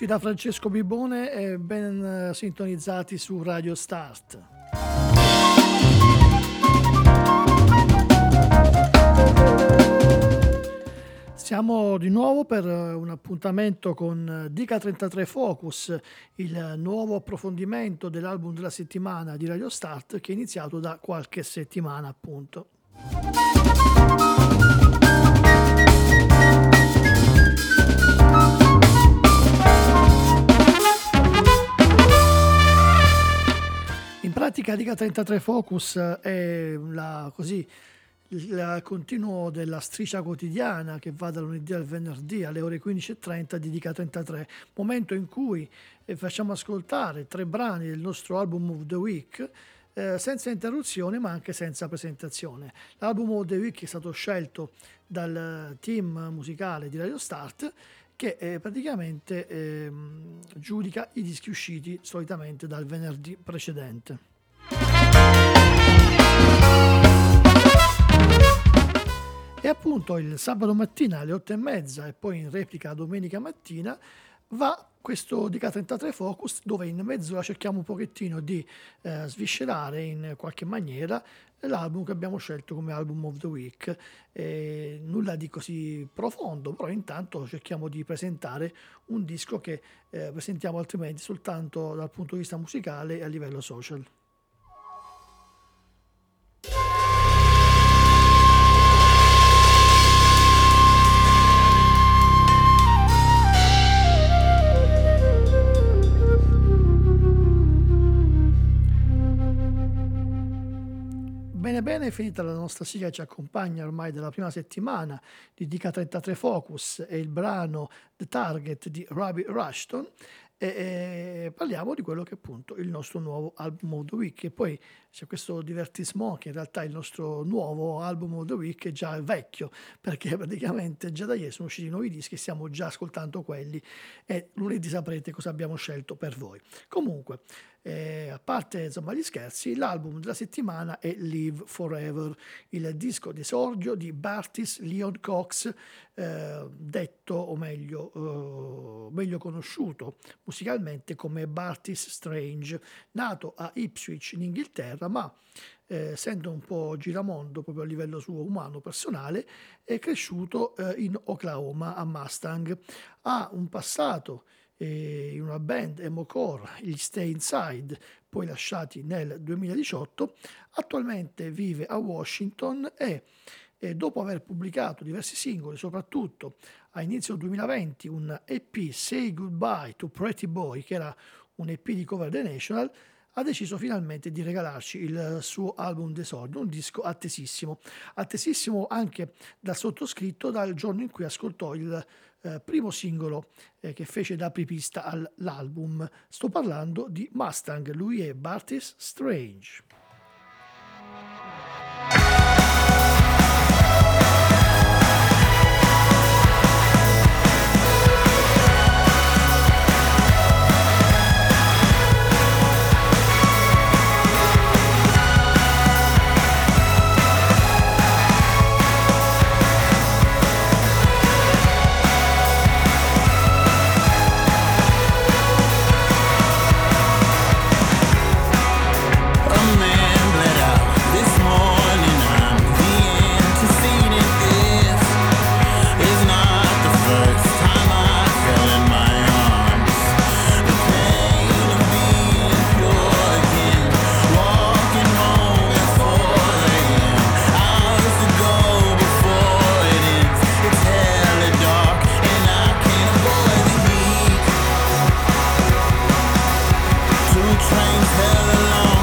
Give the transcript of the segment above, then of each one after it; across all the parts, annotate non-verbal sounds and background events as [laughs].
tutti da Francesco Bibone e ben eh, sintonizzati su Radio Start. Siamo di nuovo per eh, un appuntamento con eh, Dica 33 Focus, il nuovo approfondimento dell'album della settimana di Radio Start che è iniziato da qualche settimana appunto. Pratica Liga 33 Focus è la, così, il continuo della striscia quotidiana che va dal lunedì al venerdì alle ore 15.30 di Dica 33, momento in cui eh, facciamo ascoltare tre brani del nostro album of the week eh, senza interruzione ma anche senza presentazione. L'album of the week è stato scelto dal team musicale di Radio Start che eh, praticamente eh, giudica i dischi usciti solitamente dal venerdì precedente. E appunto il sabato mattina alle 8 e mezza e poi in replica domenica mattina va questo DK33 Focus dove in mezzo cerchiamo un pochettino di eh, sviscerare in qualche maniera l'album che abbiamo scelto come album of the week. Eh, nulla di così profondo, però intanto cerchiamo di presentare un disco che eh, presentiamo altrimenti soltanto dal punto di vista musicale e a livello social. Bene, finita la nostra sigla che ci accompagna ormai dalla prima settimana di Dica 33 Focus e il brano The Target di Robbie Rushton e, e, parliamo di quello che è appunto il nostro nuovo album of the week. E poi c'è questo divertismo che in realtà il nostro nuovo album of the week è già vecchio perché [laughs] praticamente già da ieri sono usciti nuovi dischi e stiamo già ascoltando quelli. E lunedì saprete cosa abbiamo scelto per voi. Comunque eh, a parte insomma, gli scherzi, l'album della settimana è Live Forever, il disco d'esordio di Bartis Leon Cox, eh, detto o meglio, eh, meglio conosciuto musicalmente come Bartis Strange, nato a Ipswich in Inghilterra, ma eh, essendo un po' giramondo proprio a livello suo umano personale, è cresciuto eh, in Oklahoma a Mustang. Ha un passato in una band emo-core, gli Stay Inside, poi lasciati nel 2018, attualmente vive a Washington e, e dopo aver pubblicato diversi singoli, soprattutto a inizio 2020 un EP Say Goodbye to Pretty Boy, che era un EP di Cover The National, ha deciso finalmente di regalarci il suo album d'esordio, un disco attesissimo, attesissimo anche dal sottoscritto dal giorno in cui ascoltò il eh, primo singolo eh, che fece da apripista all'album. Sto parlando di Mustang, lui è Bartis Strange. alone.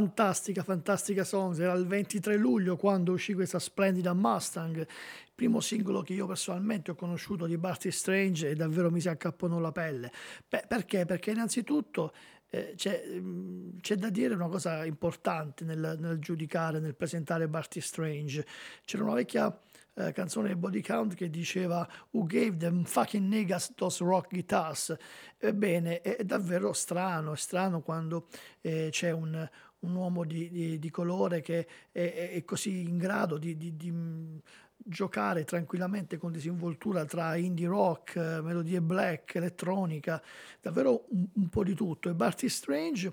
Fantastica, fantastica songs. Era il 23 luglio quando uscì questa splendida Mustang, primo singolo che io personalmente ho conosciuto di Barty Strange e davvero mi si accapponò la pelle. Beh, perché? Perché innanzitutto eh, c'è, mm, c'è, da dire una cosa importante nel, nel, giudicare, nel presentare Barty Strange. C'era una vecchia eh, canzone di Body Count che diceva Who gave them fucking niggas those rock guitars? Ebbene, è davvero strano, è strano quando eh, c'è un, un uomo di, di, di colore che è, è, così in grado di, di mm, giocare tranquillamente con disinvoltura tra indie rock, melodie black, elettronica, davvero un, un po' di tutto. E Barty Strange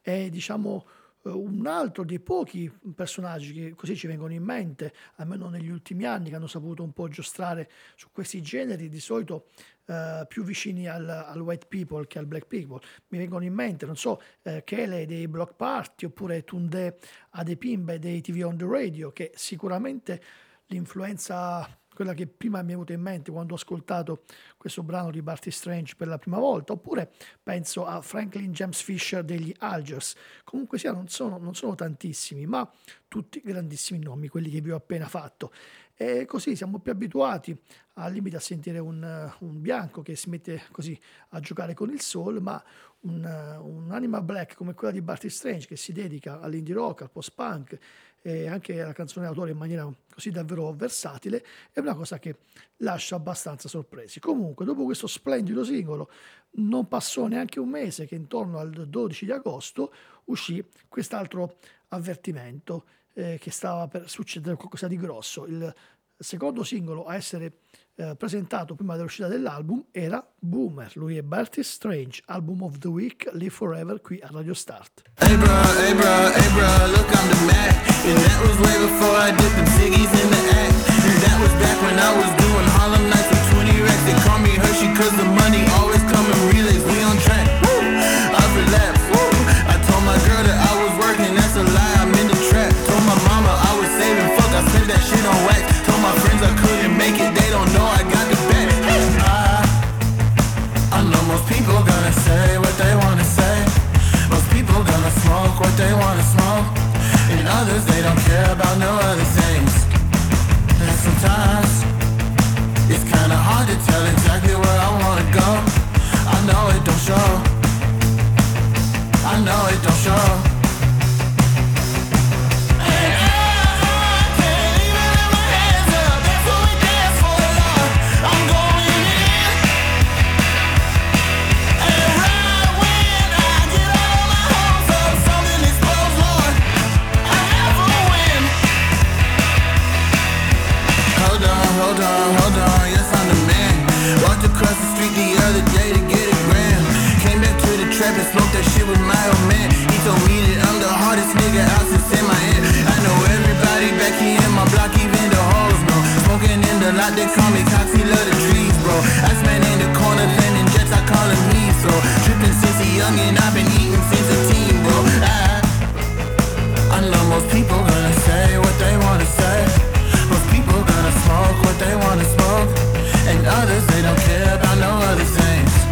è, diciamo, eh, un altro dei pochi personaggi che così ci vengono in mente, almeno negli ultimi anni, che hanno saputo un po' giostrare su questi generi, di solito uh, più vicini al, al, white people che al black people. Mi vengono in mente, non so, uh, Kelly dei Block Party oppure Tunde Adepimbe dei TV on the Radio, che sicuramente l'influenza quella che prima mi è venuta in mente quando ho ascoltato questo brano di Barty Strange per la prima volta, oppure penso a Franklin James Fisher degli Algers. Comunque sia, non sono, non sono tantissimi, ma tutti grandissimi nomi, quelli che vi ho appena fatto. E così siamo più abituati al limite a sentire un, un, bianco che si mette così a giocare con il soul, ma un, un'anima black come quella di Barty Strange che si dedica all'indie rock, al post-punk, e anche la canzone d'autore in maniera così davvero versatile, è una cosa che lascia abbastanza sorpresi. Comunque, dopo questo splendido singolo, non passò neanche un mese che intorno al 12 di agosto uscì quest'altro avvertimento eh, che stava per succedere qualcosa di grosso. Il secondo singolo a essere eh, presentato prima dell'uscita dell'album era Boomer. Lui è Bertie Strange, album of the week, Live Forever qui a Radio Start. Hey bro, hey bro, hey bro, look hold on, hold on, yes I'm the man Walked across the street the other day to get a gram. Came back to the trap and smoked that shit with my old man. He told me that I'm the hardest nigga out since in my head. I know everybody back here in my block, even the hoes know. Smoking in the lot, they call me Cox, he love the trees, bro. Ice man in the corner, landing jets, I call him me, so. Drippin' since he young and I've been eating since a teen, bro. I, I know most people gonna say what they wanna say smoke what they wanna smoke, and others they don't care about no other things.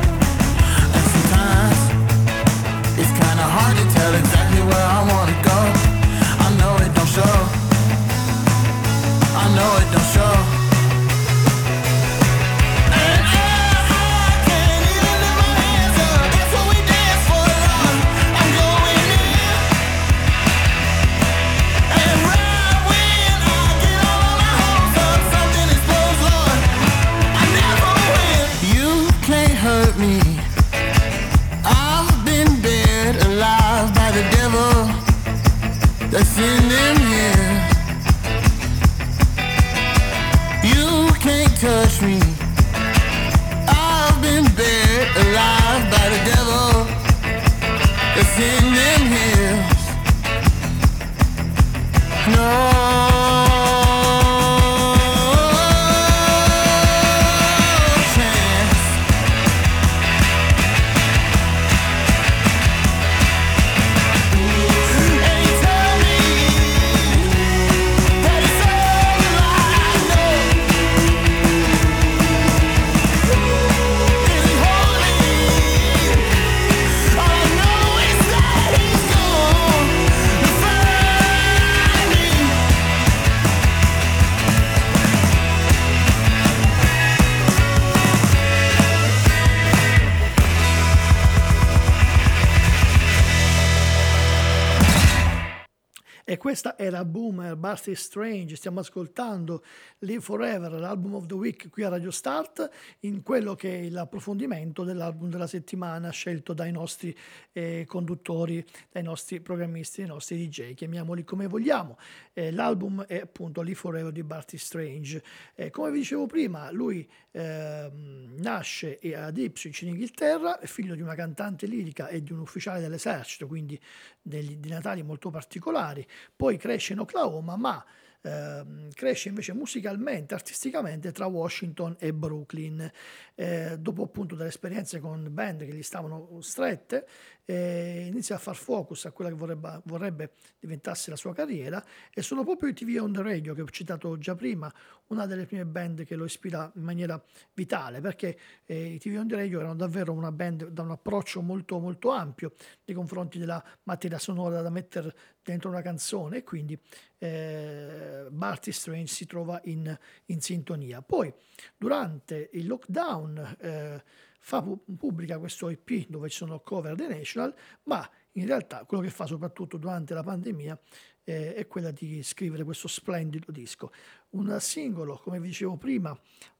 Questa era Boomer, Barty Strange, stiamo ascoltando Live Forever, l'album of the week qui a Radio Start, in quello che è l'approfondimento dell'album della settimana scelto dai nostri eh, conduttori, dai nostri programmisti, dai nostri DJ, chiamiamoli come vogliamo. Eh, l'album è appunto Live Forever di Barty Strange. Eh, come vi dicevo prima, lui ehm, nasce ad Ipswich in Inghilterra, è figlio di una cantante lirica e di un ufficiale dell'esercito, quindi degli, di natali molto particolari poi cresce in Oklahoma, ma eh, cresce invece musicalmente, artisticamente tra Washington e Brooklyn. Eh, dopo appunto delle esperienze con band che gli stavano strette, eh, inizia a far focus a quella che vorrebbe, vorrebbe, diventasse la sua carriera e sono proprio i TV on the radio che ho citato già prima, una delle prime band che lo ispira in maniera vitale perché eh, i TV on the radio erano davvero una band da un approccio molto molto ampio nei confronti della materia sonora da mettere dentro una canzone e quindi eh, Barty Strange si trova in, in, sintonia. Poi durante il lockdown eh, fa, pubblica questo EP dove ci sono cover The National, ma in realtà quello che fa soprattutto durante la pandemia eh, è quella di scrivere questo splendido disco. Un singolo, come vi dicevo prima,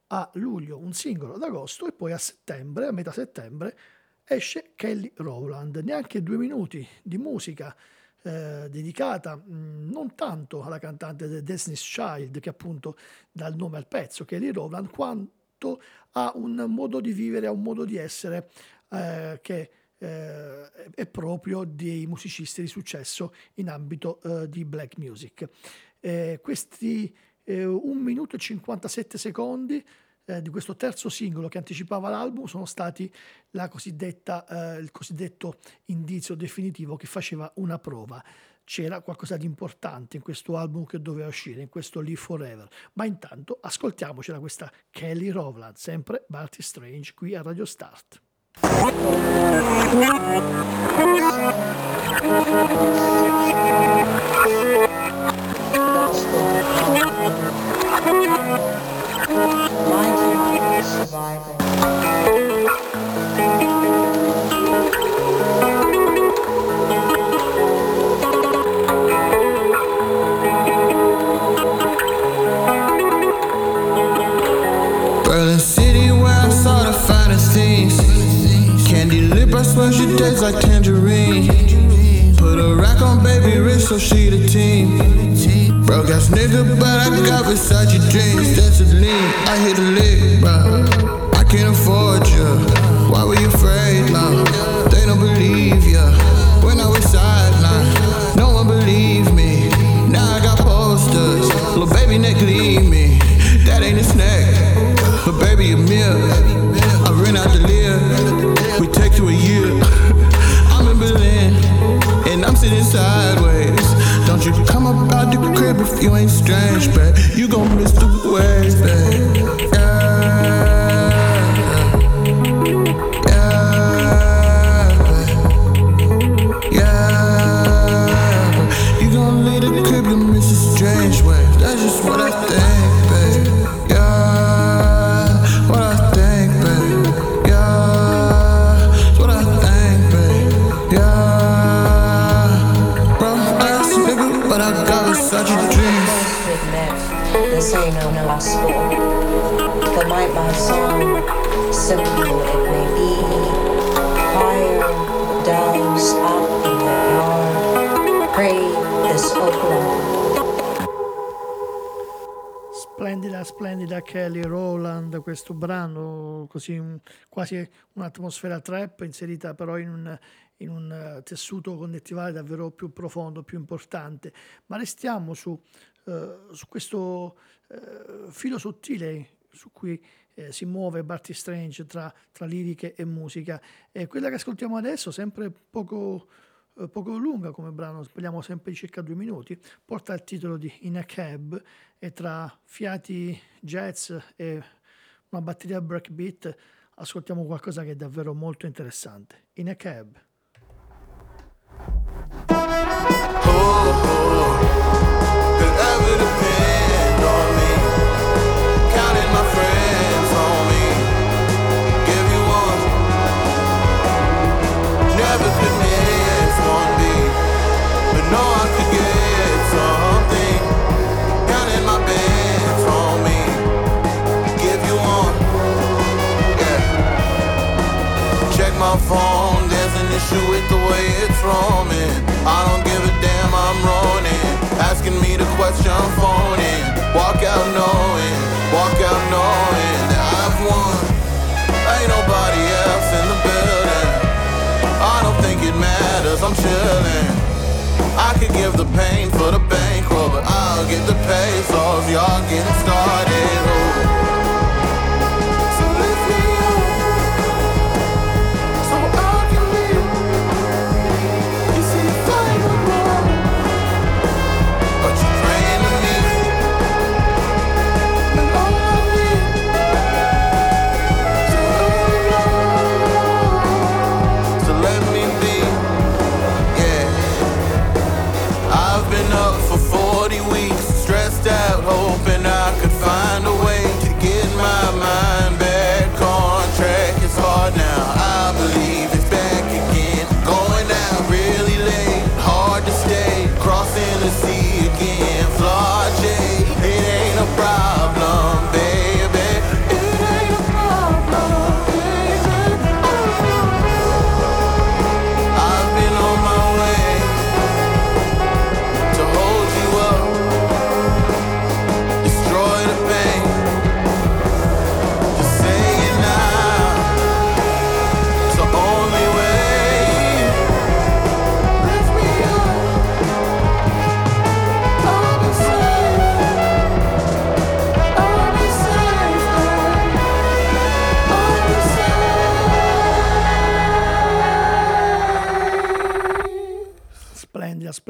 a luglio, un singolo ad agosto e poi a settembre, a metà settembre, esce Kelly Rowland. Neanche due minuti di musica eh, dedicata mh, mm, non tanto alla cantante The Destiny's Child, che appunto dà il nome al pezzo, Kelly Rowland, quanto tutto ha un modo di vivere, ha un modo di essere eh, che eh, è proprio dei musicisti di successo in ambito eh, di black music. Eh, questi 1 eh, minuto e 57 secondi eh, di questo terzo singolo che anticipava l'album sono stati il cosiddetto indizio definitivo che faceva una prova c'era qualcosa di importante in questo album che doveva uscire, in questo Live Forever. Ma intanto ascoltiamocela questa Kelly Rowland, sempre Barty Strange, qui a Radio Start. Survival. She tastes like tangerine. Put a rack on baby wrist so she the team. Broke ass nigga, but I got Versace dreams. That's a lean. I hit a lick, bro. I can't afford you. Why were you afraid, long? They don't believe ya. When I was sideline, no one believed me. Now I got posters. Little baby neck leave me. That ain't a snack, but baby a meal. You ain't strange, babe. You gon' miss the waves, babe. Splendida Kelly Rowland, questo brano così quasi un'atmosfera trap inserita però in un, in un eh, tessuto connettivale davvero più profondo, più importante. Ma restiamo su, uh, su questo uh, filo sottile su cui eh, si muove Barty Strange tra, tra, liriche e musica. E quella che ascoltiamo adesso, sempre poco, eh, poco lunga come brano, parliamo sempre di circa due minuti, porta il titolo di In a Cab e tra fiati jazz e una batteria breakbeat ascoltiamo qualcosa che è davvero molto interessante. In a Cab.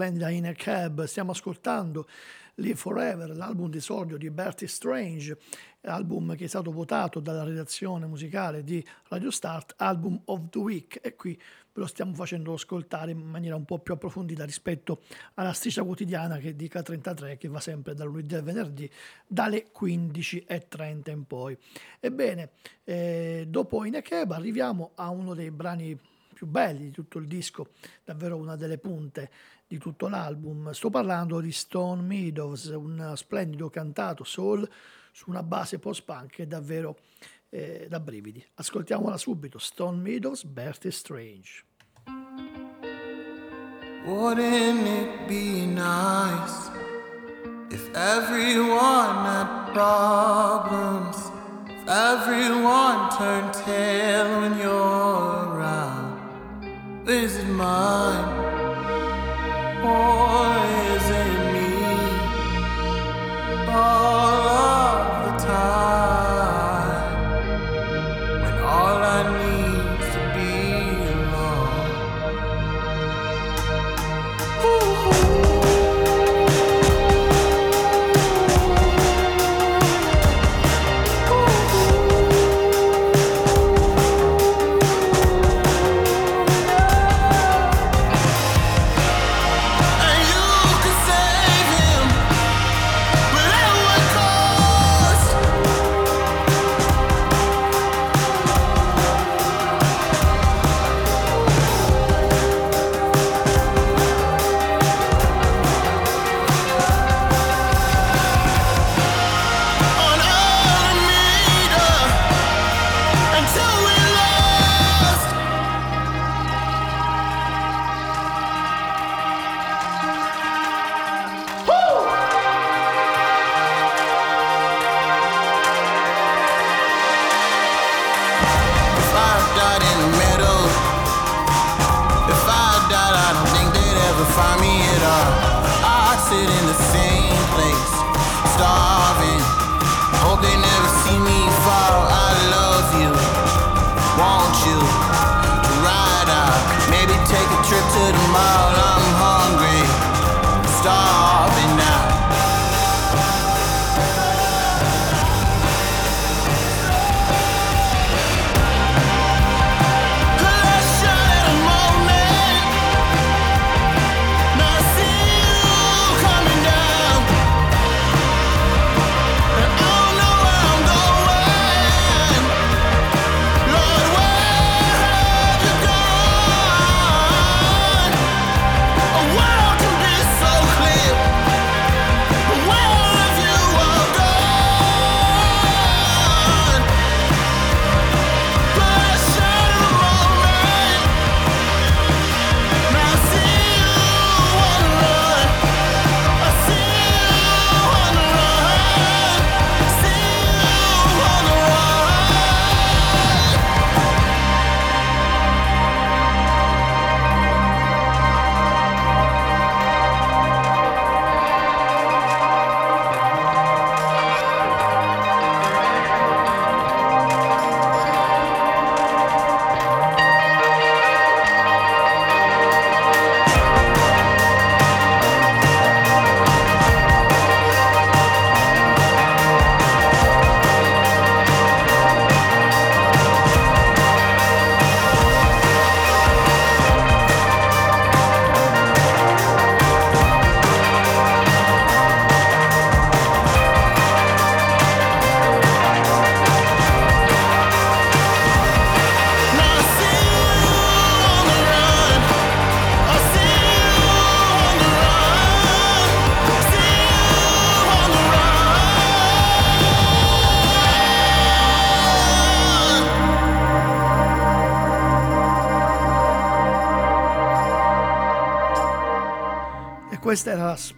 splendida Inner Cab, stiamo ascoltando Live Forever, l'album d'esordio di Bertie Strange, album che è stato votato dalla redazione musicale di Radio Start, album of the week e qui ve lo stiamo facendo ascoltare in maniera un po' più approfondita rispetto alla striscia quotidiana che è di K33 che va sempre dal lunedì al venerdì dalle 15.30 in poi. Ebbene, eh, dopo Inekeb arriviamo a uno dei brani più belli di tutto il disco, davvero una delle punte di tutto l'album. Sto parlando di Stone Meadows, un splendido cantato soul su una base post-punk che è davvero eh, da brividi. Ascoltiamola subito, Stone Meadows, Bertie Strange. Wouldn't it be nice if everyone had problems? If everyone turned tail when you're around? This is mine.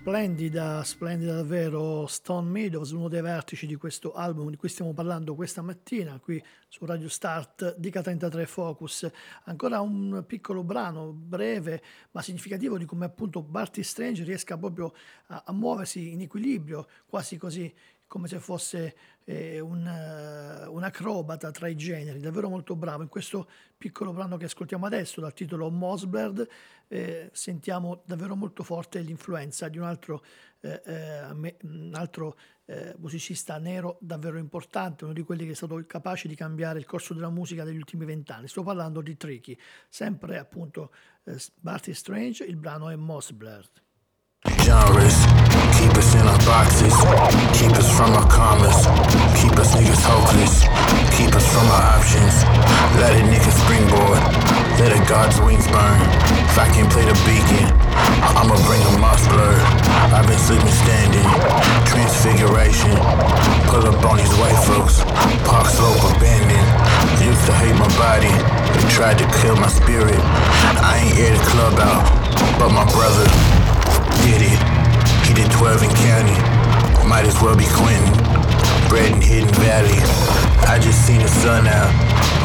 Splendida, splendida davvero Stone Meadows, uno dei vertici di questo album di cui stiamo parlando questa mattina qui su Radio Start di K33 Focus. Ancora un piccolo brano breve ma significativo di come appunto Barty Strange riesca proprio a, a muoversi in equilibrio, quasi così come se fosse eh, un, uh, un, acrobata tra i generi, davvero molto bravo. In questo piccolo brano che ascoltiamo adesso, dal titolo Mosbird, eh, sentiamo davvero molto forte l'influenza di un altro, eh, eh me, un altro eh, musicista nero davvero importante, uno di quelli che è stato capace di cambiare il corso della musica degli ultimi vent'anni. Sto parlando di Tricky, sempre appunto eh, Barty Strange, il brano è Mosbird. Genres, boxes, keep us from our commas, keep us niggas hopeless, keep us from our options. Let a nigga springboard, let a god's wings burn. If I can play the beacon, I'ma bring a moss blur. I've been sleeping standing, transfiguration. Pull up on these white folks, park slope abandoned. Used to hate my body, they tried to kill my spirit. I ain't here to club out, but my brother did it. He did 12 in county. Might as well be Quentin. Bred in Hidden Valley. I just seen the sun out.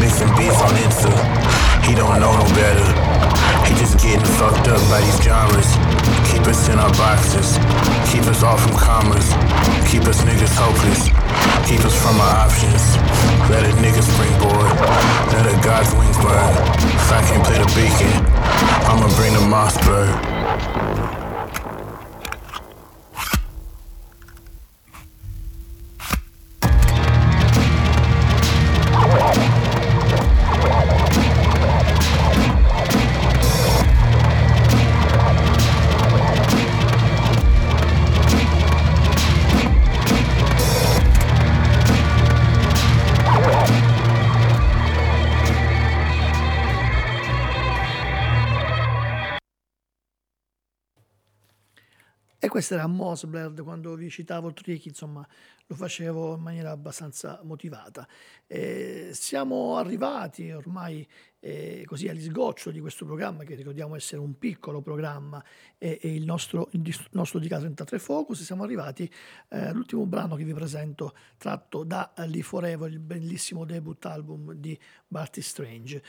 Mixing beats on Insta. He don't know no better. He just getting fucked up by these genres. Keep us in our boxes. Keep us off from commas. Keep us niggas hopeless. Keep us from our options. Let a nigga springboard. Let a God's wings burn. If I can't play the beacon, I'ma bring the Mossberg. Questo era Mosblerd, quando vi citavo Tricky, insomma, lo facevo in maniera abbastanza motivata. Eh, siamo arrivati ormai eh, così agli sgoccio di questo programma, che ricordiamo essere un piccolo programma, e, e il nostro, il nostro DK33 Focus. Siamo arrivati eh, all'ultimo brano che vi presento, tratto da Lee Forever, il bellissimo debut album di Barty Strange.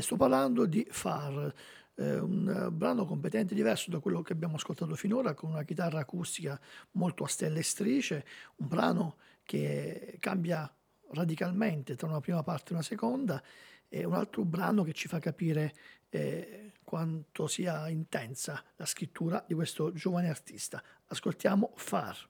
sto parlando di Far eh, un brano competente diverso da quello che abbiamo ascoltato finora, con una chitarra acustica molto a stelle e strisce, un brano che cambia radicalmente tra una prima parte e una seconda, e un altro brano che ci fa capire eh, quanto sia intensa la scrittura di questo giovane artista. Ascoltiamo Far.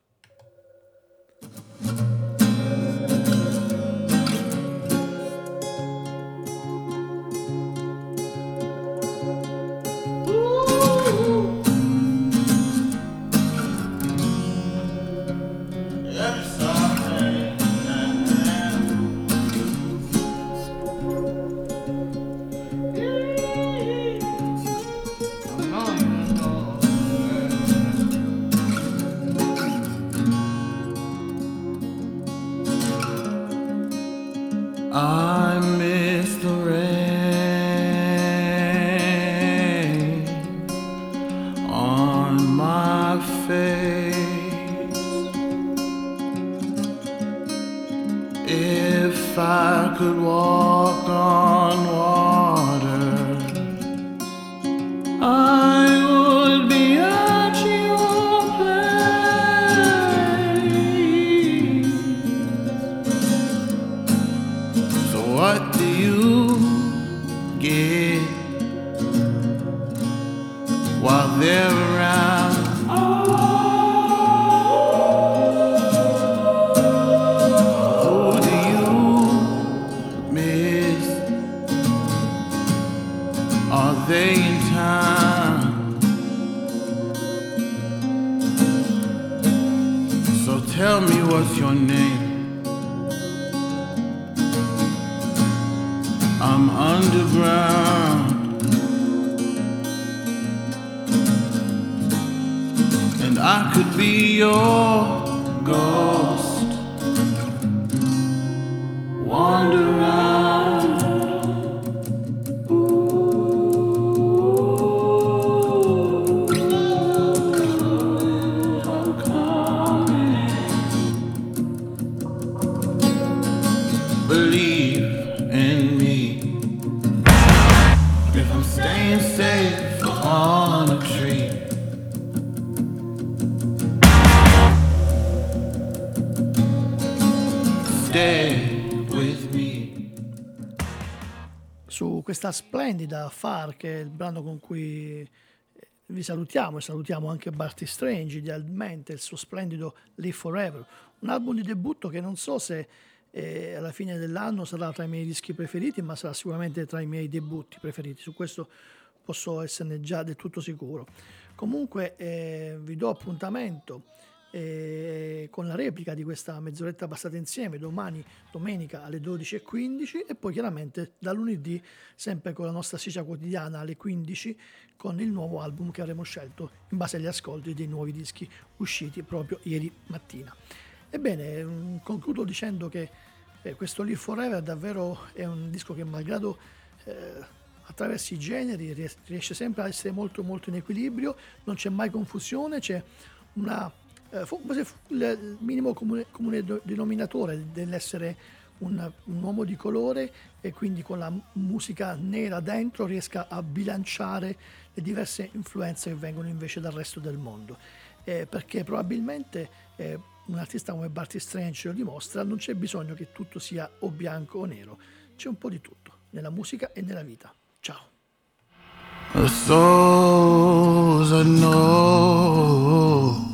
Su questa splendida Far, che è il brano con cui vi salutiamo e salutiamo anche Barty Strange idealmente, il suo splendido Live Forever, un album di debutto che non so se eh, alla fine dell'anno sarà tra i miei dischi preferiti, ma sarà sicuramente tra i miei debutti preferiti, su questo posso esserne già del tutto sicuro. Comunque eh, vi do appuntamento eh, con la replica di questa mezz'oretta passata insieme domani, domenica alle 12.15 e poi chiaramente da lunedì sempre con la nostra sigla quotidiana alle 15 con il nuovo album che avremo scelto in base agli ascolti dei nuovi dischi usciti proprio ieri mattina. Ebbene, mm, concludo dicendo che eh, questo Live Forever davvero è un disco che malgrado eh, attraverso i generi riesce sempre a essere molto molto in equilibrio, non c'è mai confusione, c'è una eh, il minimo comune, comune, denominatore dell'essere un, un, uomo di colore e quindi con la musica nera dentro riesca a bilanciare le diverse influenze che vengono invece dal resto del mondo. Eh, perché probabilmente eh, un artista come Barty Strange lo dimostra, non c'è bisogno che tutto sia o bianco o nero, c'è un po' di tutto nella musica e nella vita. Ciao. The souls I know